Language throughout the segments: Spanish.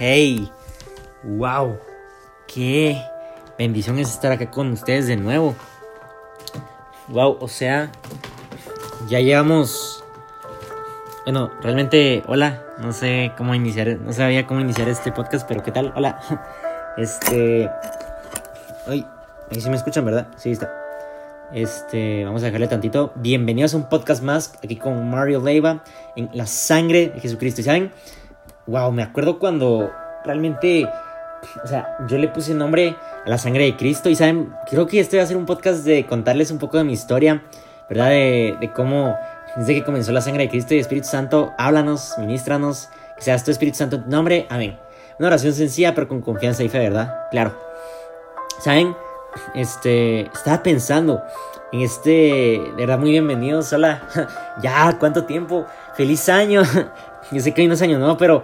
Hey, wow, qué bendición es estar acá con ustedes de nuevo. Wow, o sea, ya llevamos. Bueno, realmente, hola, no sé cómo iniciar, no sabía cómo iniciar este podcast, pero ¿qué tal? Hola, este. Ay, ahí sí me escuchan, ¿verdad? Sí, está. Este, vamos a dejarle tantito. Bienvenidos a un podcast más aquí con Mario Leiva en la sangre de Jesucristo. ¿Y saben? Wow, me acuerdo cuando realmente, o sea, yo le puse nombre a la sangre de Cristo. Y saben, creo que este va a ser un podcast de contarles un poco de mi historia, ¿verdad? De, cómo desde que comenzó la sangre de Cristo y Espíritu Santo, háblanos, ministranos, que seas tu Espíritu Santo en tu nombre. Amén. Una oración sencilla, pero con confianza y fe, ¿verdad? Claro. ¿Saben? Este, estaba pensando en este, de verdad, muy bienvenidos. Hola, ya, ¿cuánto tiempo? Feliz año. Yo sé que hoy no es año nuevo, pero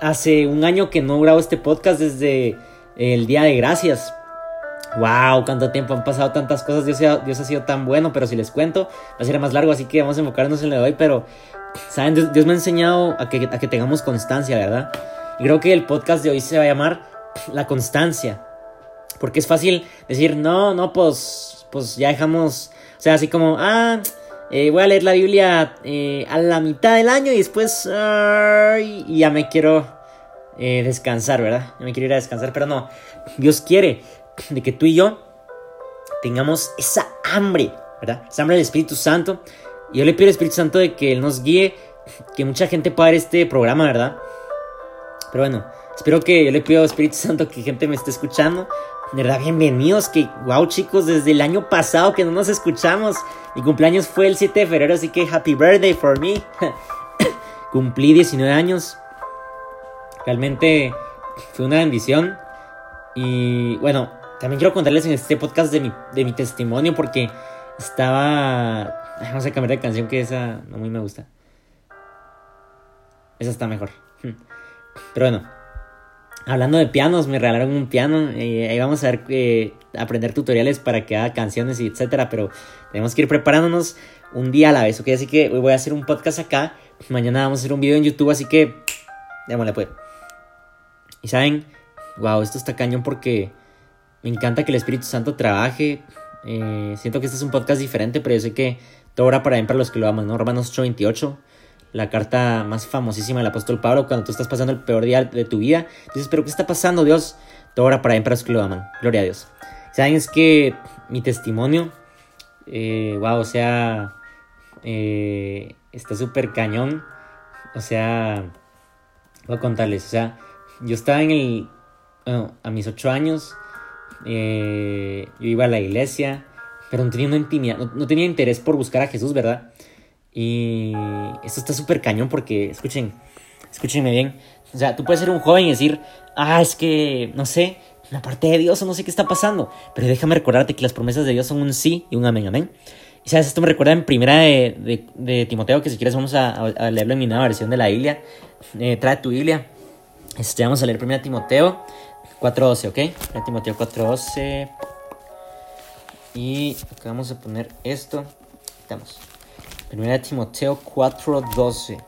hace un año que no grabo este podcast desde el Día de Gracias. Wow, cuánto tiempo han pasado tantas cosas. Dios, Dios ha sido tan bueno, pero si les cuento, va a ser más largo, así que vamos a enfocarnos en lo de hoy. Pero, ¿saben? Dios, Dios me ha enseñado a que, a que tengamos constancia, ¿verdad? Y creo que el podcast de hoy se va a llamar La Constancia. Porque es fácil decir, no, no, pues, pues ya dejamos, o sea, así como, ah, eh, voy a leer la Biblia eh, a la mitad del año y después, ya me quiero eh, descansar, ¿verdad? Ya me quiero ir a descansar, pero no, Dios quiere de que tú y yo tengamos esa hambre, ¿verdad? Esa hambre del Espíritu Santo. Y yo le pido al Espíritu Santo de que Él nos guíe, que mucha gente pueda ver este programa, ¿verdad? Pero bueno, espero que yo le pido al Espíritu Santo que gente me esté escuchando. De verdad, bienvenidos. Que, wow, chicos, desde el año pasado que no nos escuchamos. Mi cumpleaños fue el 7 de febrero, así que happy birthday for me. Cumplí 19 años. Realmente fue una bendición. Y bueno, también quiero contarles en este podcast de mi, de mi testimonio porque estaba... Vamos a cambiar de canción que esa no muy me gusta. Esa está mejor. Pero bueno, hablando de pianos, me regalaron un piano. y ahí vamos a ver, eh, aprender tutoriales para que haga canciones y etcétera. Pero tenemos que ir preparándonos un día a la vez, ¿ok? Así que hoy voy a hacer un podcast acá. Mañana vamos a hacer un video en YouTube, así que démosle pues. Y saben, wow, esto está cañón porque me encanta que el Espíritu Santo trabaje. Eh, siento que este es un podcast diferente, pero yo sé que todo obra para bien para los que lo aman, ¿no? Romanos 8:28 la carta más famosísima del apóstol Pablo, cuando tú estás pasando el peor día de tu vida, dices, pero ¿qué está pasando, Dios? Todo ahora para bien para los que lo aman. Gloria a Dios. ¿Saben? Es que mi testimonio, eh, wow, o sea, eh, está súper cañón. O sea, voy a contarles, o sea, yo estaba en el, bueno, a mis ocho años, eh, yo iba a la iglesia, pero no tenía intimidad, no, no tenía interés por buscar a Jesús, ¿verdad? Y esto está súper cañón porque, escuchen, escúchenme bien. O sea, tú puedes ser un joven y decir, ah, es que, no sé, la parte de Dios o no sé qué está pasando. Pero déjame recordarte que las promesas de Dios son un sí y un amén, amén. Y sabes, esto me recuerda en primera de, de, Timoteo, que si quieres vamos a, a, leerlo en mi nueva versión de la Biblia. Eh, trae tu Biblia. Este, vamos a leer primera Timoteo 4.12, ¿ok? Primera Timoteo 4.12. Y acá vamos a poner esto. Estamos. Primera Timoteo 4:12.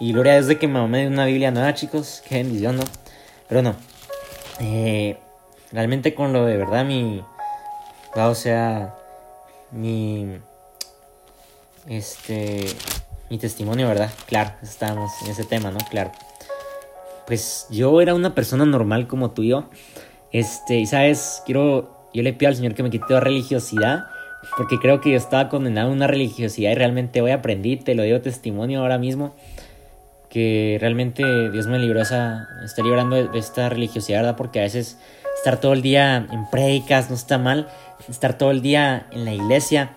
Y gloria a Dios de que me de una Biblia nueva, chicos. Qué bendición, ¿no? Pero no. Eh, realmente con lo de verdad, mi. O sea. Mi. Este. Mi testimonio, ¿verdad? Claro, estábamos en ese tema, ¿no? Claro. Pues yo era una persona normal como tú y yo. Este, y sabes, quiero. Yo le pido al Señor que me quite la religiosidad porque creo que yo estaba condenado a una religiosidad y realmente hoy aprendí, te lo digo testimonio ahora mismo, que realmente Dios me libró esa, está librando de esta religiosidad, ¿verdad? Porque a veces estar todo el día en prédicas no está mal, estar todo el día en la iglesia,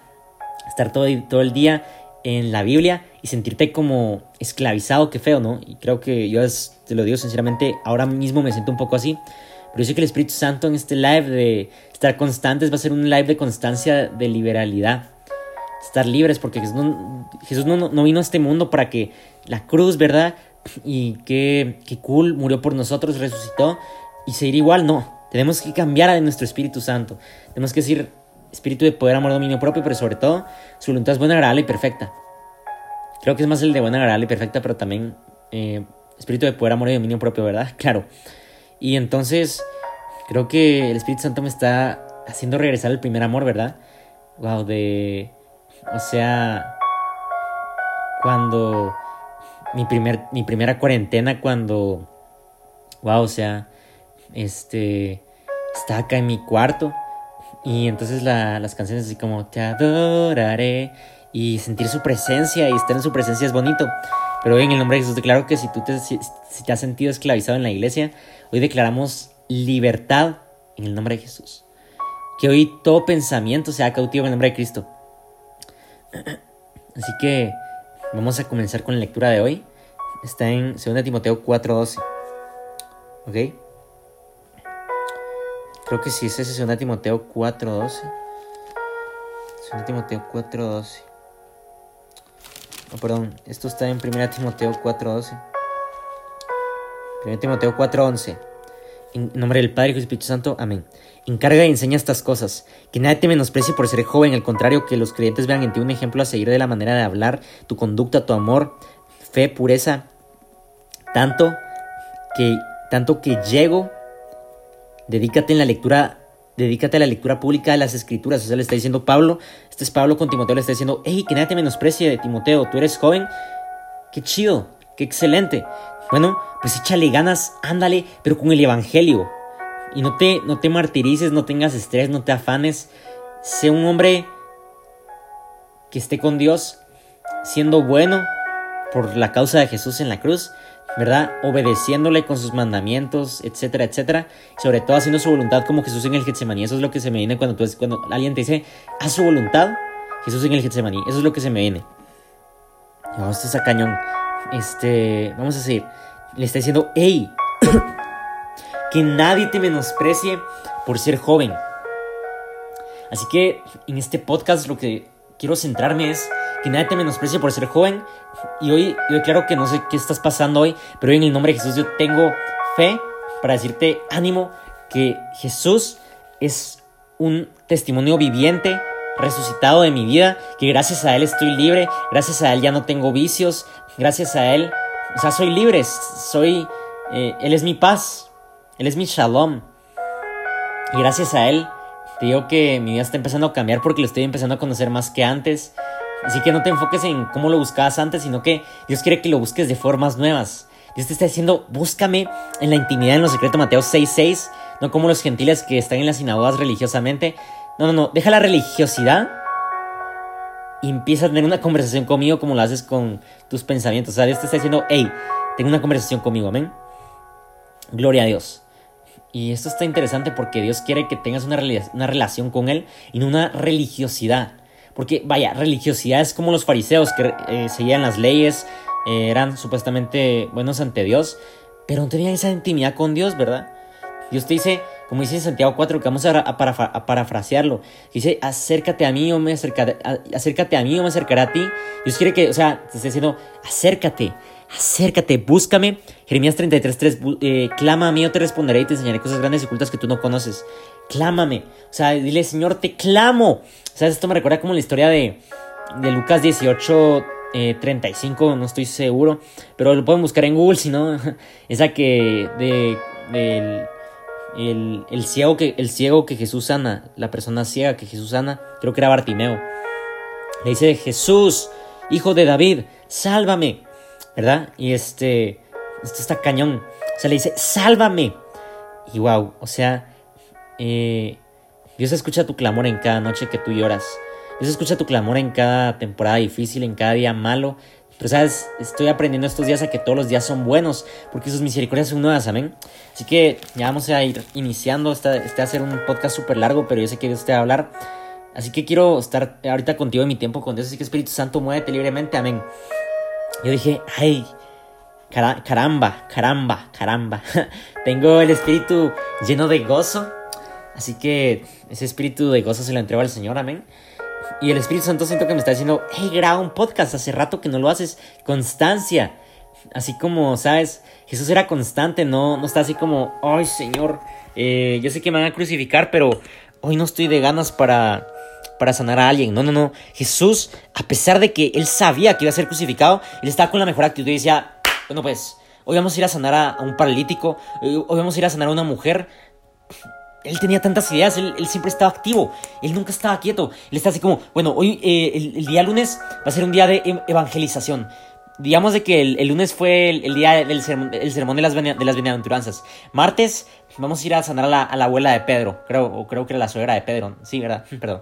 estar todo, todo el día en la Biblia y sentirte como esclavizado, qué feo, ¿no? Y creo que yo te lo digo sinceramente, ahora mismo me siento un poco así. Pero yo sé que el Espíritu Santo en este live de estar constantes va a ser un live de constancia, de liberalidad. Estar libres, porque Jesús no vino a este mundo para que la cruz, ¿verdad? Y que, que cool, murió por nosotros, resucitó y seguir igual, no. Tenemos que cambiar a nuestro Espíritu Santo. Tenemos que decir espíritu de poder, amor, dominio propio, pero sobre todo su voluntad es buena, agradable y perfecta. Creo que es más el de buena, agradable y perfecta, pero también eh, espíritu de poder, amor y dominio propio, ¿verdad? Claro. Y entonces, creo que el Espíritu Santo me está haciendo regresar al primer amor, ¿verdad? Wow, de... O sea, cuando... Mi, primer, mi primera cuarentena, cuando... Wow, o sea, este... Estaba acá en mi cuarto. Y entonces las canciones así como Te adoraré. Y sentir su presencia y estar en su presencia es bonito. Pero hoy en el nombre de Jesús declaro que si tú te, has sentido esclavizado en la iglesia, hoy declaramos libertad en el nombre de Jesús. Que hoy todo pensamiento sea cautivo en el nombre de Cristo. Así que vamos a comenzar con la lectura de hoy. Está en 2 Timoteo 4:12. ¿Ok? Creo que sí, es ese 2 Timoteo 4:12. 2 Timoteo 4:12. Oh, perdón, esto está en 1 Timoteo 4:12. 1 Timoteo 4:11. En nombre del Padre y del Espíritu Santo. Amén. Encarga y enseña estas cosas. Que nadie te menosprecie por ser joven. Al contrario, que los creyentes vean en ti un ejemplo a seguir de la manera de hablar, tu conducta, tu amor, fe, pureza. Tanto que, tanto que llego, dedícate en la lectura dedícate a la lectura pública de las escrituras. O le está diciendo Pablo, este es Pablo con Timoteo, le está diciendo, hey, que nadie te menosprecie Timoteo, tú eres joven, qué chido, qué excelente. Bueno, pues échale ganas, ándale, pero con el Evangelio. Y no te, no te martirices, no tengas estrés, no te afanes. Sé un hombre que esté con Dios, siendo bueno por la causa de Jesús en la cruz, ¿verdad? Obedeciéndole con sus mandamientos, etcétera, etcétera. sobre todo haciendo su voluntad como Jesús en el Getsemaní. Eso es lo que se me viene cuando, tú, cuando alguien te dice, haz su voluntad, Jesús en el Getsemaní. Eso es lo que se me viene. Vamos. Este, vamos a seguir. Le está diciendo, hey, que nadie te menosprecie por ser joven. Así que en este podcast lo que quiero centrarme es que nadie te menosprecie por ser joven. Y hoy, yo claro que no sé qué estás pasando hoy, pero hoy en el nombre de Jesús yo tengo fe para decirte ánimo que Jesús es un testimonio viviente resucitado de mi vida, que gracias a Él estoy libre, gracias a Él ya no tengo vicios, gracias a Él, o sea, soy libre, soy, eh, Él es mi paz, Él es mi shalom. Y gracias a Él, te digo que mi vida está empezando a cambiar porque lo estoy empezando a conocer más que antes. Así que no te enfoques en cómo lo buscabas antes, sino que Dios quiere que lo busques de formas nuevas. Dios te está diciendo, búscame en la intimidad, en lo secreto, Mateo 6.6, no como los gentiles que están en las sinagogas religiosamente, no, no, no, deja la religiosidad y empieza a tener una conversación conmigo como lo haces con tus pensamientos. O sea, Dios te está diciendo, hey, tengo una conversación conmigo, amén. Gloria a Dios. Y esto está interesante porque Dios quiere que tengas una, una relación con Él y no una religiosidad. Porque, vaya, religiosidad es como los fariseos que eh, seguían las leyes, eh, eran supuestamente buenos ante Dios, pero no tenían esa intimidad con Dios, ¿verdad? Dios te dice, como dice en Santiago 4, que vamos a, parafrasearlo, dice, acércate a mí o me acercaré, acércate a mí o me acercaré a ti. Dios quiere que, o sea, te esté diciendo, acércate, acércate, búscame. Jeremías 33.3, eh, clama a mí, yo te responderé y te enseñaré cosas grandes y ocultas que tú no conoces. Clámame, o sea, dile, Señor, te clamo. ¿Sabes? Esto me recuerda como la historia de, de Lucas 18, 35, eh, no estoy seguro, pero lo pueden buscar en Google, si no, esa que de, del el, ciego que, el ciego que Jesús sana, la persona ciega que Jesús sana, creo que era Bartimeo. Le dice, Jesús, hijo de David, sálvame, ¿verdad? Y este, esto está cañón. O sea, le dice, sálvame. Y wow, o sea, eh, Dios escucha tu clamor en cada noche que tú lloras. Dios escucha tu clamor en cada temporada difícil, en cada día malo, pero sabes, estoy aprendiendo estos días a que todos los días son buenos, porque sus misericordias son nuevas, amén. Así que ya vamos a ir iniciando, este, este a ser un podcast súper largo, pero yo sé que Dios te va a hablar. Así que quiero estar ahorita contigo en mi tiempo con Dios, así que Espíritu Santo, muévete libremente, amén. Yo dije, ay, caramba, caramba, caramba. Tengo el espíritu lleno de gozo, así que ese espíritu de gozo se lo entrego al Señor, amén. Y el Espíritu Santo siento que me está diciendo, hey, graba un podcast, hace rato que no lo haces, constancia. Así como, ¿sabes? Jesús era constante, no, no está así como, ay Señor, eh, yo sé que me van a crucificar, pero hoy no estoy de ganas para, para sanar a alguien. No, no, no. Jesús, a pesar de que él sabía que iba a ser crucificado, él estaba con la mejor actitud y decía, bueno pues, hoy vamos a ir a sanar a, un paralítico, hoy vamos a ir a sanar a una mujer. Él tenía tantas ideas, él, siempre estaba activo, él nunca estaba quieto. Él está así como, bueno, hoy eh, el, día lunes va a ser un día de evangelización. Digamos de que el, lunes fue el, día del sermón, el sermón de las, de las bienaventuranzas. Martes vamos a ir a sanar a la, a la, abuela de Pedro, creo, o creo que era la suegra de Pedro. Sí, ¿verdad? Perdón.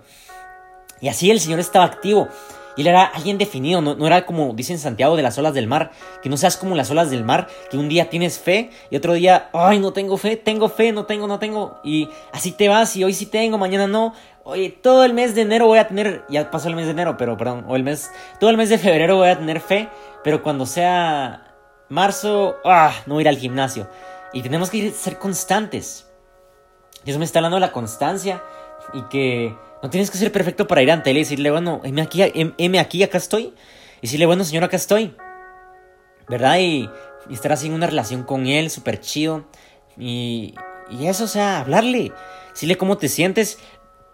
Y así el Señor estaba activo. Y él era alguien definido, no, era como dicen Santiago de las olas del mar, que no seas como las olas del mar, que un día tienes fe y otro día, ay, no tengo fe, tengo fe, no tengo, no tengo. Y así te vas y hoy sí tengo, mañana no. Oye, todo el mes de enero voy a tener, ya pasó el mes de enero, pero perdón, o el mes, todo el mes de febrero voy a tener fe, pero cuando sea marzo, ah, no ir al gimnasio. Y tenemos que ser constantes. Dios me está hablando de la constancia y que no tienes que ser perfecto para ir ante él y decirle, bueno, M aquí, M aquí, acá estoy. Y decirle, bueno, señor, acá estoy. ¿Verdad? Y, estar así en una relación con él, súper chido. Y, y eso, o sea, hablarle. Decirle cómo te sientes.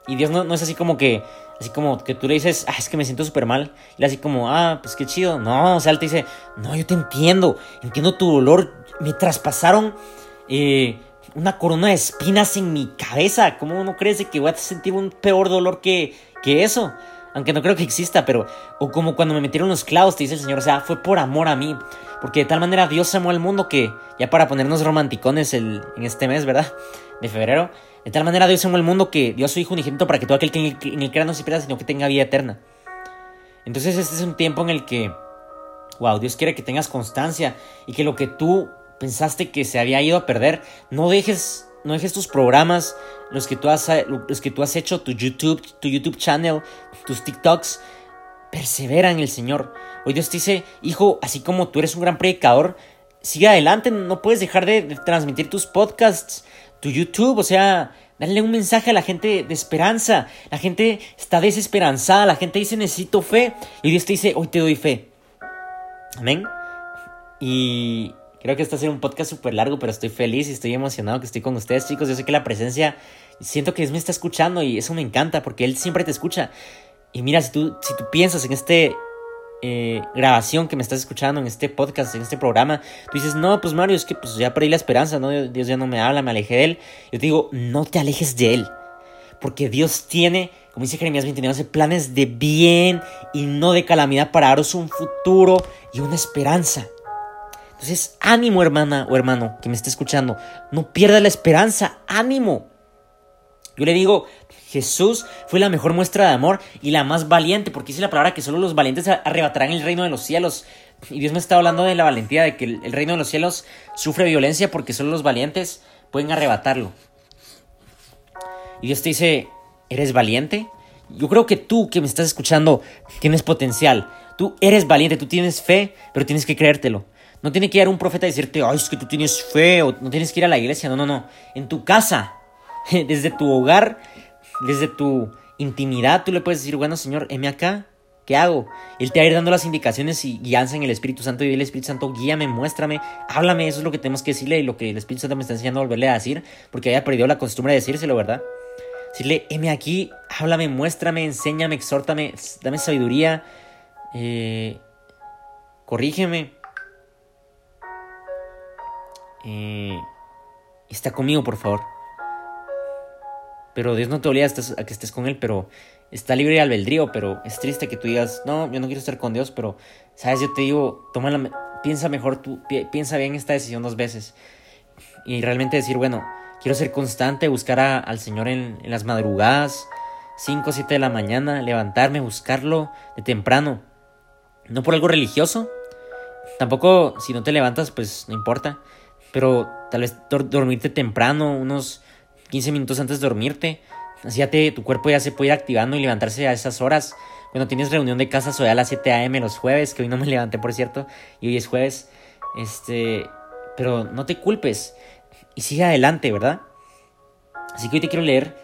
Y Dios no, no es así como que, así como que tú le dices, ah, es que me siento súper mal. Y así como, ah, pues qué chido. No, o sea, él te dice, no, yo te entiendo. Entiendo tu dolor. Me traspasaron. Eh, una corona de espinas en mi cabeza. ¿Cómo no crees que voy a sentir un peor dolor que, que eso? Aunque no creo que exista, pero... O como cuando me metieron los clavos, te dice el Señor. O sea, fue por amor a mí. Porque de tal manera Dios amó al mundo que... Ya para ponernos romanticones el, en este mes, ¿verdad? De febrero. De tal manera Dios amó al mundo que dio a su Hijo unigénito para que todo aquel que en el, crea no se pierda, sino que tenga vida eterna. Entonces este es un tiempo en el que... Wow, Dios quiere que tengas constancia y que lo que tú pensaste que se había ido a perder, no dejes, no dejes tus programas, los que tú has, los que tú has hecho, tu YouTube, tu YouTube channel, tus TikToks, persevera en el Señor. Hoy Dios te dice, hijo, así como tú eres un gran predicador, sigue adelante, no puedes dejar de, transmitir tus podcasts, tu YouTube, o sea, Darle un mensaje a la gente de esperanza. La gente está desesperanzada. La gente dice necesito fe. Y Dios te dice hoy te doy fe. Amén. Y Creo que a ser un podcast súper largo, pero estoy feliz y estoy emocionado que estoy con ustedes, chicos. Yo sé que la presencia, siento que Dios me está escuchando y eso me encanta porque Él siempre te escucha. Y mira, si tú, si tú piensas en este eh, grabación que me estás escuchando, en este podcast, en este programa, tú dices, no, pues Mario, es que pues ya perdí la esperanza, ¿no? Dios ya no me habla, me alejé de Él. Yo te digo, no te alejes de Él. Porque Dios tiene, como dice Jeremías 29, planes de bien y no de calamidad para daros un futuro y una esperanza. Entonces, ánimo hermana o hermano que me esté escuchando, no pierda la esperanza, ánimo. Yo le digo, Jesús fue la mejor muestra de amor y la más valiente, porque dice la palabra que solo los valientes arrebatarán el reino de los cielos. Y Dios me está hablando de la valentía, de que el reino de los cielos sufre violencia porque solo los valientes pueden arrebatarlo. Y Dios te dice, ¿eres valiente? Yo creo que tú que me estás escuchando tienes potencial. Tú eres valiente, tú tienes fe, pero tienes que creértelo. No tiene que ir un profeta a decirte, ay, es que tú tienes fe, o no tienes que ir a la iglesia. No, no, no. En tu casa, desde tu hogar, desde tu intimidad, tú le puedes decir, bueno, Señor, heme acá, ¿qué hago? Él te va a ir dando las indicaciones y guianza en el Espíritu Santo. Y el Espíritu Santo, guíame, muéstrame, háblame. Eso es lo que tenemos que decirle y lo que el Espíritu Santo me está enseñando a volverle a decir, porque haya perdido la costumbre de decírselo, ¿verdad? Decirle, heme aquí, háblame, muéstrame, enséñame, exhórtame, dame sabiduría, eh, corrígeme eh, está conmigo, por favor. Pero Dios no te obliga a que estés con Él, pero está libre de albedrío, pero es triste que tú digas, no, yo no quiero estar con Dios, pero, ¿sabes? Yo te digo, toma la, piensa mejor, tú, piensa bien esta decisión dos veces. Y realmente decir, bueno, quiero ser constante, buscar al Señor en, en las madrugadas, 5 o 7 de la mañana, levantarme, buscarlo de temprano. No por algo religioso, tampoco si no te levantas, pues no importa pero tal vez dormirte temprano, unos 15 minutos antes de dormirte. Así ya te, tu cuerpo ya se puede ir activando y levantarse a esas horas. Cuando tienes reunión de casa, soy a las 7 a.m. los jueves, que hoy no me levanté, por cierto, y hoy es jueves. Este, pero no te culpes y sigue adelante, ¿verdad? Así que hoy te quiero leer,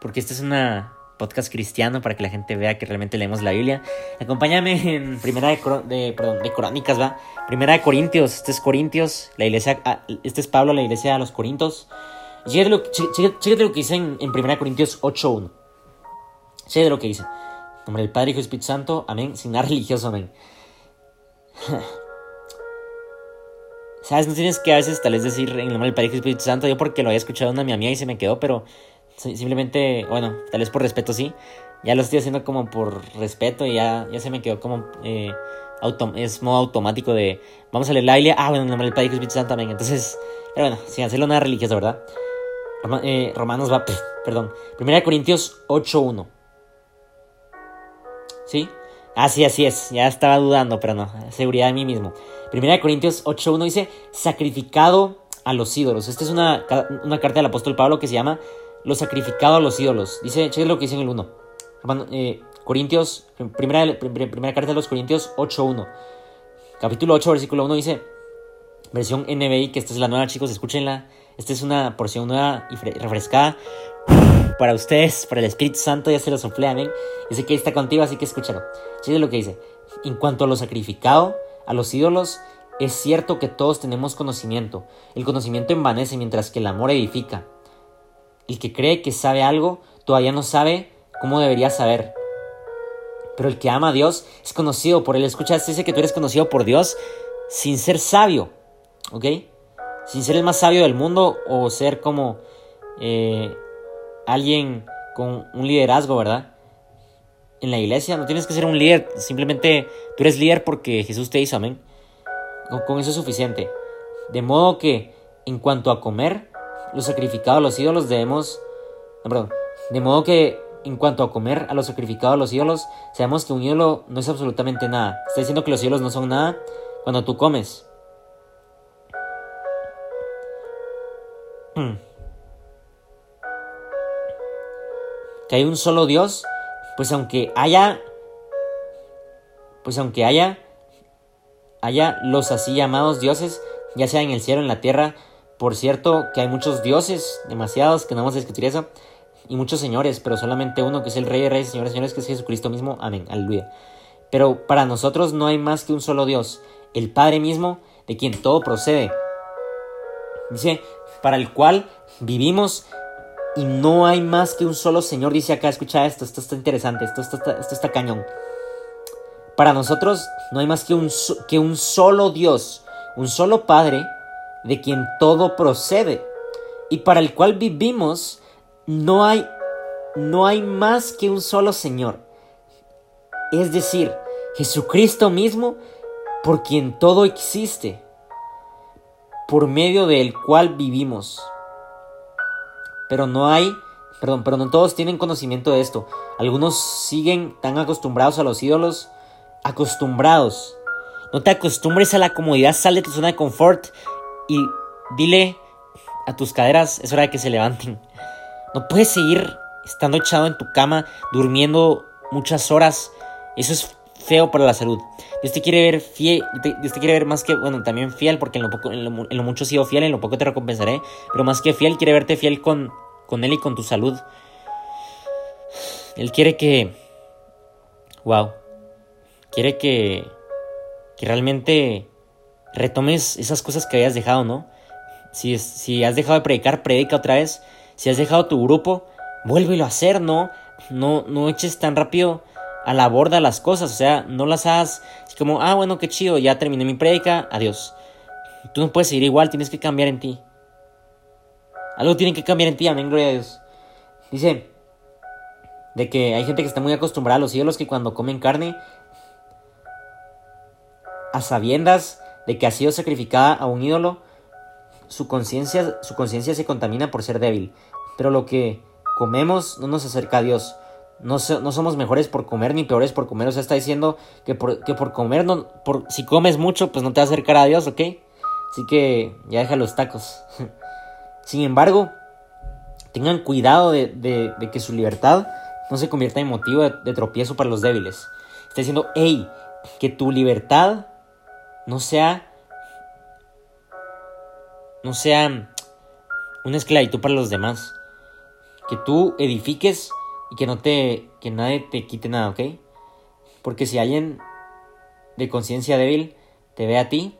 porque esta es una podcast cristiano para que la gente vea que realmente leemos la Biblia. Acompáñame en Primera de, de, Crónicas, ¿va? Primera de Corintios, este es Corintios, la iglesia, ah, este es Pablo, la iglesia de los Corintios. Chécate lo, lo que dice en, Primera de Corintios 8.1. Chécate lo que dice. Nombre del Padre, Hijo y Espíritu Santo, amén, sin nada religioso, amén. ¿Sabes? No tienes que a veces tal vez decir en nombre del Padre y Espíritu Santo, yo porque lo había escuchado una mi amiga y se me quedó, pero simplemente, bueno, tal vez por respeto sí. Ya lo estoy haciendo como por respeto y ya, ya se me quedó como... Eh, es modo automático de vamos a leer la Biblia, ah, bueno, nombre del Padre Espíritu Santo también. Entonces, pero bueno, sin hacerlo nada religioso, ¿verdad? Eh, Romanos va, perdón, Primera de Corintios 8.1. ¿Sí? Así, así es. Ya estaba dudando, pero no. Seguridad de mí mismo. Primera de Corintios 8.1 dice, sacrificado a los ídolos. Esta es una, una, carta del apóstol Pablo que se llama Lo sacrificado a los ídolos. Dice, cheque lo que dice en el 1. Eh, Corintios, primera, primera carta de los Corintios 8.1. Capítulo 8, versículo 1 dice, versión NBI, que esta es la nueva, chicos, escúchenla. Esta es una porción nueva y refrescada para ustedes, para el Espíritu Santo, ya se lo soplé, amén. Dice que está contigo, así que escúchalo. Chile lo que dice. En cuanto a lo sacrificado, a los ídolos, es cierto que todos tenemos conocimiento. El conocimiento envanece mientras que el amor edifica. El que cree que sabe algo, todavía no sabe cómo debería saber. Pero el que ama a Dios es conocido por él. Escucha, dice que tú eres conocido por Dios sin ser sabio. ¿Ok? Sin ser el más sabio del mundo o ser como eh, alguien con un liderazgo, ¿verdad? En la iglesia no tienes que ser un líder, simplemente tú eres líder porque Jesús te hizo, amén. Con, eso es suficiente. De modo que en cuanto a comer, los sacrificados a los ídolos debemos... No, perdón. De modo que en cuanto a comer a los sacrificados a los ídolos, sabemos que un ídolo no es absolutamente nada. Está diciendo que los ídolos no son nada cuando tú comes. Hmm. que hay un solo Dios, pues aunque haya, pues aunque haya, haya los así llamados dioses, ya sea en el cielo, en la tierra, por cierto que hay muchos dioses, demasiados, que no vamos a discutir eso, y muchos señores, pero solamente uno que es el Rey de Reyes, señores, señores, que es Jesucristo mismo, amén, aleluya. Pero para nosotros no hay más que un solo Dios, el Padre mismo, de quien todo procede. Dice, para el cual vivimos y no hay más que un solo Señor, dice acá, escucha esto, esto está interesante, esto, esto, esto está cañón. Para nosotros no hay más que un, que un solo Dios, un solo Padre, de quien todo procede, y para el cual vivimos, no hay, no hay más que un solo Señor. Es decir, Jesucristo mismo, por quien todo existe, por medio del cual vivimos pero no hay, perdón, pero no todos tienen conocimiento de esto. Algunos siguen tan acostumbrados a los ídolos, acostumbrados. No te acostumbres a la comodidad, sal de tu zona de confort y dile a tus caderas, es hora de que se levanten. No puedes seguir estando echado en tu cama, durmiendo muchas horas. Eso es feo para la salud. Dios te quiere ver fiel, Dios te quiere ver más que, bueno, también fiel, porque en lo, mucho he sido fiel, en lo poco te recompensaré, pero más que fiel, quiere verte fiel con, con Él y con tu salud. Él quiere que, wow, quiere que, que realmente retomes esas cosas que habías dejado, ¿no? Si, si has dejado de predicar, predica otra vez. Si has dejado tu grupo, vuélvelo a hacer, ¿no? No, no eches tan rápido a la borda las cosas, o sea, no las hagas como, ah, bueno, qué chido, ya terminé mi predica, adiós. Tú no puedes seguir igual, tienes que cambiar en ti. Algo tiene que cambiar en ti, amén, gloria a Dios. Dice de que hay gente que está muy acostumbrada a los ídolos que cuando comen carne, a sabiendas de que ha sido sacrificada a un ídolo, su conciencia su se contamina por ser débil. Pero lo que comemos no nos acerca a Dios. No, no, somos mejores por comer ni peores por comer. O sea, está diciendo que por, que por comer, no, por, si comes mucho, pues no te va a acercar a Dios, ¿ok? Así que ya deja los tacos. Sin embargo, tengan cuidado de, que su libertad no se convierta en motivo de, tropiezo para los débiles. Está diciendo, hey, que tu libertad no sea, no sea una esclavitud para los demás. Que tú edifiques y que no te, que nadie te quite nada, ¿ok? Porque si alguien de conciencia débil te ve a ti,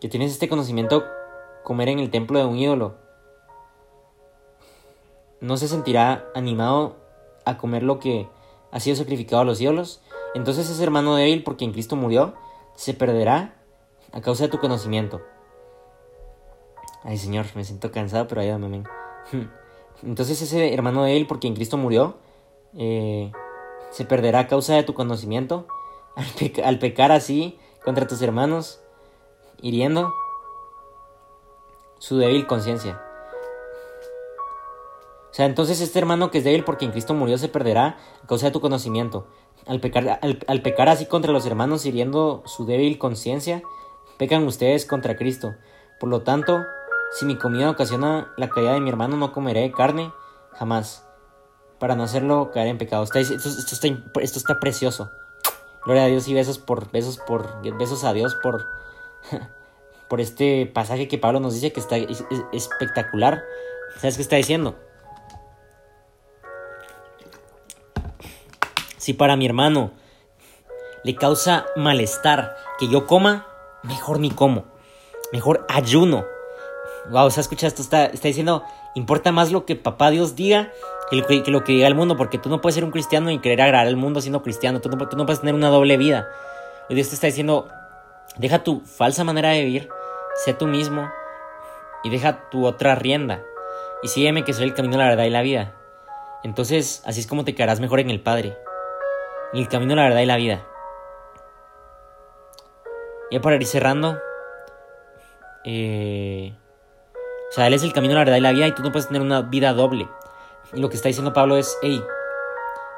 que tienes este conocimiento comer en el templo de un ídolo. No se sentirá animado a comer lo que ha sido sacrificado a los ídolos. Entonces ese hermano débil por quien Cristo murió se perderá a causa de tu conocimiento. Ay, Señor, me siento cansado, pero ayúdame, amén. Entonces ese hermano de él, por quien Cristo murió, eh, se perderá a causa de tu conocimiento, al, pecar así contra tus hermanos, hiriendo su débil conciencia. O sea, entonces este hermano que es débil por quien Cristo murió se perderá a causa de tu conocimiento. Al pecar, así contra los hermanos, hiriendo su débil conciencia, pecan ustedes contra Cristo. Por lo tanto, si mi comida ocasiona la caída de mi hermano, no comeré carne jamás, para no hacerlo caer en pecado. Esto, está, precioso. Gloria a Dios y besos por besos por besos a Dios por por este pasaje que Pablo nos dice que está espectacular. ¿Sabes qué está diciendo? Si para mi hermano le causa malestar que yo coma, mejor ni como. Mejor ayuno wow, o sea, escucha esto, está, diciendo, importa más lo que papá Dios diga que lo que, diga el mundo, porque tú no puedes ser un cristiano y querer agradar al mundo siendo cristiano, tú no, tú no puedes tener una doble vida. Y Dios te está diciendo, deja tu falsa manera de vivir, sé tú mismo y deja tu otra rienda. Y sígueme que soy el camino, la verdad y la vida. Entonces, así es como te quedarás mejor en el Padre. El camino, la verdad y la vida. Ya para ir cerrando, eh, o sea, Él es el camino, la verdad y la vida y tú no puedes tener una vida doble. Y lo que está diciendo Pablo es, hey,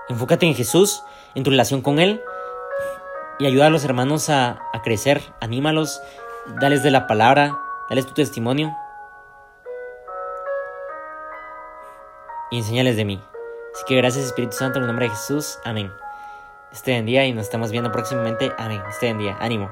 enfócate en Jesús, en tu relación con Él y ayuda a los hermanos a, a crecer, anímalos, dales de la palabra, dales tu testimonio y enséñales de mí. Así que gracias Espíritu Santo en el nombre de Jesús. Amén. Este en día y nos estamos viendo próximamente. Amén. Este en día. Ánimo.